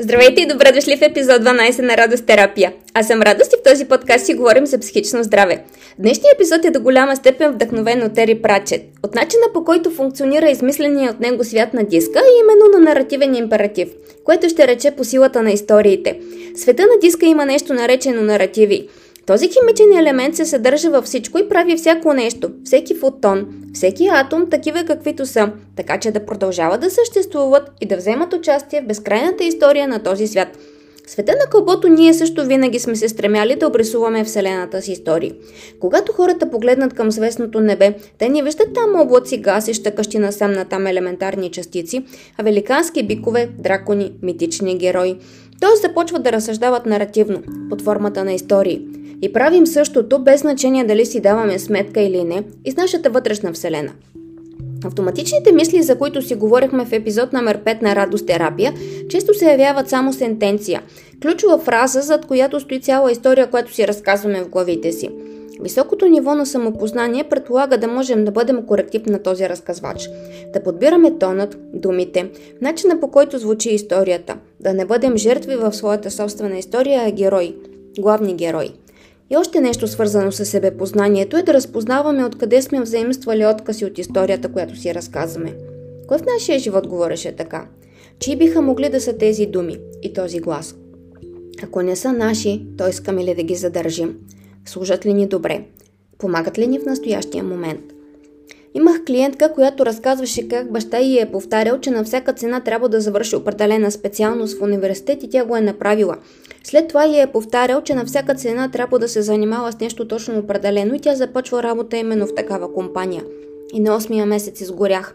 Здравейте и добре дошли в епизод 12 на Радост терапия. Аз съм Радост и в този подкаст си говорим за психично здраве. Днешният епизод е до голяма степен вдъхновен от Ери Прачет. От начина по който функционира измисления от него свят на диска и именно на наративен императив, което ще рече по силата на историите. Света на диска има нещо наречено наративи. Този химичен елемент се съдържа във всичко и прави всяко нещо, всеки фотон, всеки атом, такива каквито са, така че да продължават да съществуват и да вземат участие в безкрайната история на този свят. Света на кълбото ние също винаги сме се стремяли да обрисуваме Вселената с истории. Когато хората погледнат към звездното небе, те не виждат там облаци газ и щъкащи насам на там елементарни частици, а великански бикове, дракони, митични герои. Тоест започват да разсъждават наративно, под формата на истории – и правим същото, без значение дали си даваме сметка или не, и с нашата вътрешна вселена. Автоматичните мисли, за които си говорихме в епизод номер 5 на Радост терапия, често се явяват само сентенция, ключова фраза, зад която стои цяла история, която си разказваме в главите си. Високото ниво на самопознание предполага да можем да бъдем коректив на този разказвач, да подбираме тонът, думите, начина по който звучи историята, да не бъдем жертви в своята собствена история, а герои, главни герои – и още нещо свързано с себепознанието е да разпознаваме откъде сме взаимствали откази от историята, която си разказваме. Кой в нашия живот говореше така? Чии биха могли да са тези думи и този глас? Ако не са наши, то искаме ли да ги задържим? Служат ли ни добре? Помагат ли ни в настоящия момент? Имах клиентка, която разказваше как баща й е повтарял, че на всяка цена трябва да завърши определена специалност в университет и тя го е направила. След това й е повтарял, че на всяка цена трябва да се занимава с нещо точно определено и тя започва работа именно в такава компания. И на 8 месец изгорях.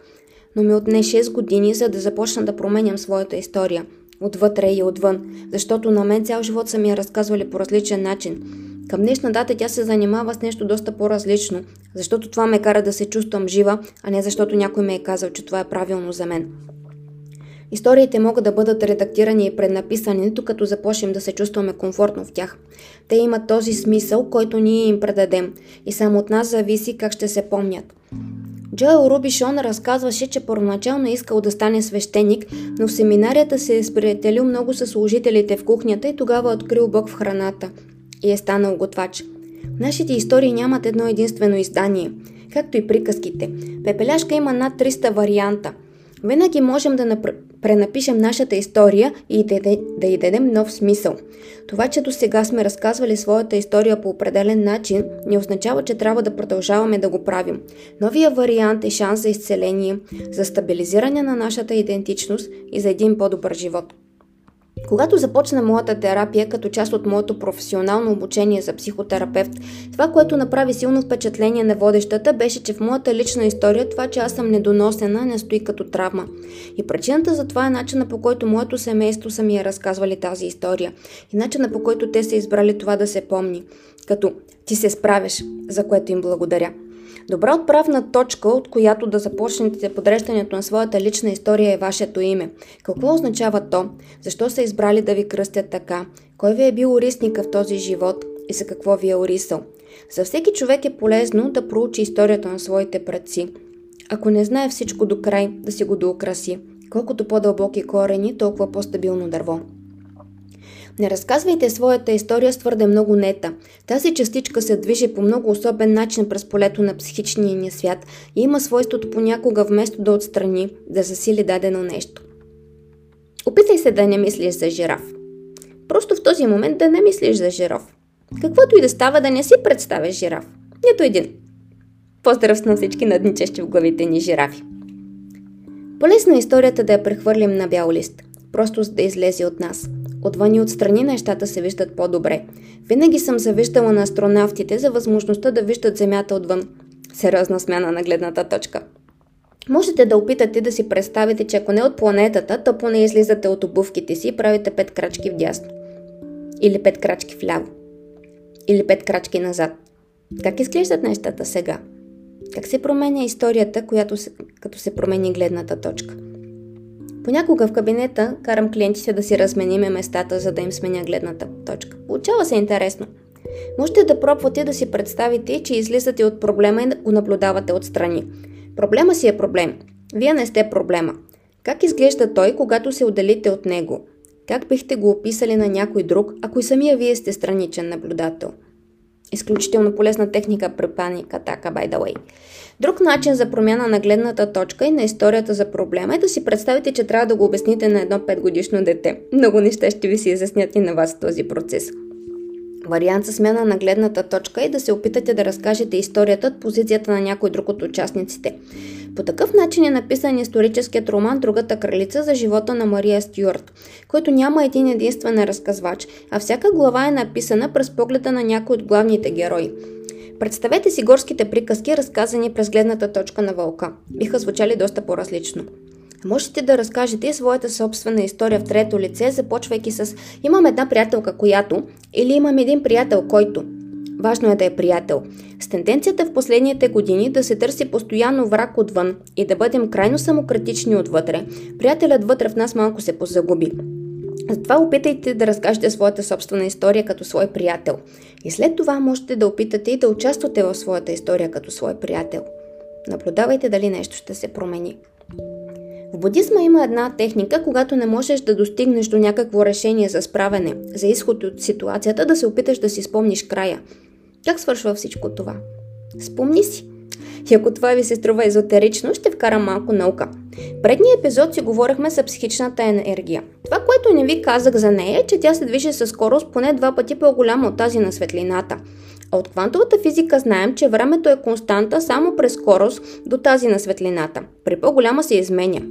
Но ми отне 6 години, за да започна да променям своята история. Отвътре и отвън. Защото на мен цял живот са ми я разказвали по различен начин. Към днешна дата тя се занимава с нещо доста по-различно, защото това ме кара да се чувствам жива, а не защото някой ме е казал, че това е правилно за мен. Историите могат да бъдат редактирани и преднаписани, нито като започнем да се чувстваме комфортно в тях. Те имат този смисъл, който ние им предадем и само от нас зависи как ще се помнят. Джоел Рубишон разказваше, че първоначално е искал да стане свещеник, но в семинарията се е сприятелил много с служителите в кухнята и тогава открил Бог в храната и е станал готвач. Нашите истории нямат едно единствено издание, както и приказките. Пепеляшка има над 300 варианта. Винаги можем да пренапишем нашата история и да, й дадем нов смисъл. Това, че до сега сме разказвали своята история по определен начин, не означава, че трябва да продължаваме да го правим. Новия вариант е шанс за изцеление, за стабилизиране на нашата идентичност и за един по-добър живот. Когато започна моята терапия като част от моето професионално обучение за психотерапевт, това, което направи силно впечатление на водещата, беше, че в моята лична история това, че аз съм недоносена, не стои като травма. И причината за това е начина по който моето семейство са ми е разказвали тази история и начина по който те са избрали това да се помни. Като ти се справиш, за което им благодаря. Добра отправна точка, от която да започнете подреждането на своята лична история е вашето име. Какво означава то? Защо са избрали да ви кръстят така? Кой ви е бил орисника в този живот и за какво ви е орисал? За всеки човек е полезно да проучи историята на своите предци. Ако не знае всичко до край, да си го доукраси. Колкото по-дълбоки корени, толкова по-стабилно дърво. Не разказвайте своята история с твърде много нета. Тази частичка се движи по много особен начин през полето на психичния ни свят и има свойството понякога вместо да отстрани, да засили дадено нещо. Опитай се да не мислиш за жираф. Просто в този момент да не мислиш за жираф. Каквото и да става, да не си представяш жираф. Нито един. Поздрав на всички надничещи в главите ни жирафи. Полезна е историята да я прехвърлим на бял лист, просто за да излезе от нас – Отвън и отстрани нещата се виждат по-добре. Винаги съм завиждала на астронавтите за възможността да виждат Земята отвън. Сериозна смяна на гледната точка. Можете да опитате да си представите, че ако не от планетата, то поне излизате от обувките си и правите пет крачки вдясно. Или пет крачки вляво. Или пет крачки назад. Как изглеждат нещата сега? Как се променя историята, която се, като се промени гледната точка? Понякога в кабинета карам клиентите да си размениме местата, за да им сменя гледната точка. Получава се интересно. Можете да пробвате да си представите, че излизате от проблема и го наблюдавате отстрани. Проблема си е проблем. Вие не сте проблема. Как изглежда той, когато се отделите от него? Как бихте го описали на някой друг, ако и самия вие сте страничен наблюдател? Изключително полезна техника при паника, така, by the way. Друг начин за промяна на гледната точка и на историята за проблема е да си представите, че трябва да го обясните на едно 5 годишно дете. Много неща ще ви се изяснят и на вас този процес. Вариант за смяна на гледната точка е да се опитате да разкажете историята от позицията на някой друг от участниците. По такъв начин е написан историческият роман Другата кралица за живота на Мария Стюарт, който няма един единствен разказвач, а всяка глава е написана през погледа на някой от главните герои. Представете си горските приказки, разказани през гледната точка на вълка. Биха звучали доста по-различно. Можете да разкажете и своята собствена история в трето лице, започвайки с «Имам една приятелка, която» или «Имам един приятел, който». Важно е да е приятел. С тенденцията в последните години да се търси постоянно враг отвън и да бъдем крайно самократични отвътре, приятелят вътре в нас малко се позагуби. Затова опитайте да разкажете своята собствена история като свой приятел. И след това можете да опитате и да участвате в своята история като свой приятел. Наблюдавайте дали нещо ще се промени. Будизма има една техника, когато не можеш да достигнеш до някакво решение за справяне, за изход от ситуацията, да се опиташ да си спомниш края. Как свършва всичко това? Спомни си. И ако това ви се струва езотерично, ще вкарам малко наука. Предния епизод си говорихме за психичната енергия. Това, което не ви казах за нея е, че тя се движи със скорост поне два пъти по-голяма от тази на светлината. А от квантовата физика знаем, че времето е константа само през скорост до тази на светлината. При по-голяма се изменя.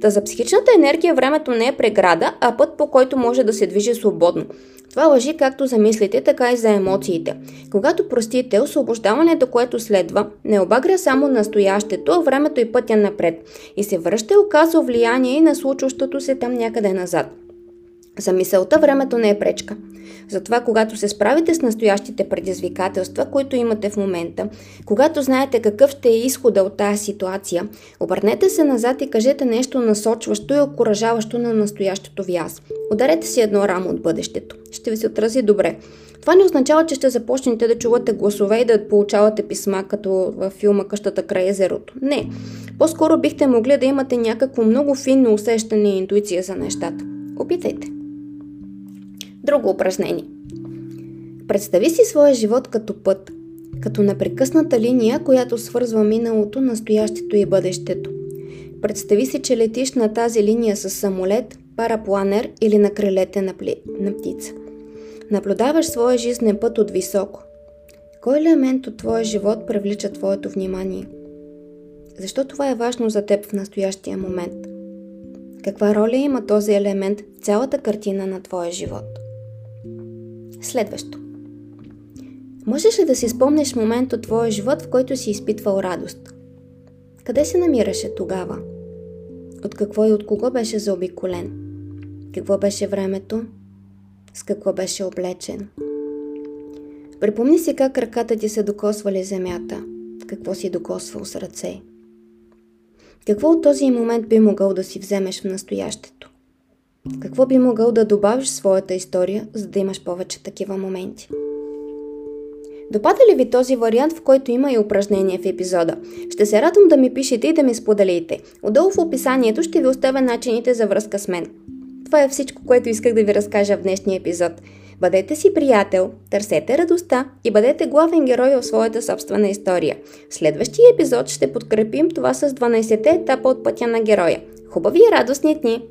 Та за психичната енергия времето не е преграда, а път по който може да се движи свободно. Това въжи както за мислите, така и за емоциите. Когато простите, освобождаването, което следва, не обагря само настоящето, а времето и пътя напред и се връща и оказва влияние и на случващото се там някъде назад. За мисълта времето не е пречка. Затова, когато се справите с настоящите предизвикателства, които имате в момента, когато знаете какъв ще е изхода от тази ситуация, обърнете се назад и кажете нещо насочващо и окоръжаващо на настоящото ви аз. Ударете си едно рамо от бъдещето. Ще ви се отрази добре. Това не означава, че ще започнете да чувате гласове и да получавате писма, като във филма Къщата край езерото. Не. По-скоро бихте могли да имате някакво много финно усещане и интуиция за нещата. Опитайте. Друго упражнение. Представи си своя живот като път, като непрекъсната линия, която свързва миналото, настоящето и бъдещето. Представи си, че летиш на тази линия с самолет, парапланер или на крилете на, пли... на птица. Наблюдаваш своя жизнен път от високо. Кой елемент от твоя живот привлича твоето внимание? Защо това е важно за теб в настоящия момент? Каква роля има този елемент в цялата картина на твоя живот? Следващо. Можеш ли да си спомнеш момент от твоя живот, в който си изпитвал радост? Къде се намираше тогава? От какво и от кого беше заобиколен? Какво беше времето? С какво беше облечен? Припомни си как ръката ти се докосвали земята, какво си докосвал с ръце. Какво от този момент би могъл да си вземеш в настоящето? Какво би могъл да добавиш в своята история, за да имаш повече такива моменти? Допада ли ви този вариант, в който има и упражнение в епизода? Ще се радвам да ми пишете и да ми споделите. Отдолу в описанието ще ви оставя начините за връзка с мен. Това е всичко, което исках да ви разкажа в днешния епизод. Бъдете си приятел, търсете радостта и бъдете главен герой в своята собствена история. В следващия епизод ще подкрепим това с 12-те етапа от пътя на героя. Хубави и радостни дни!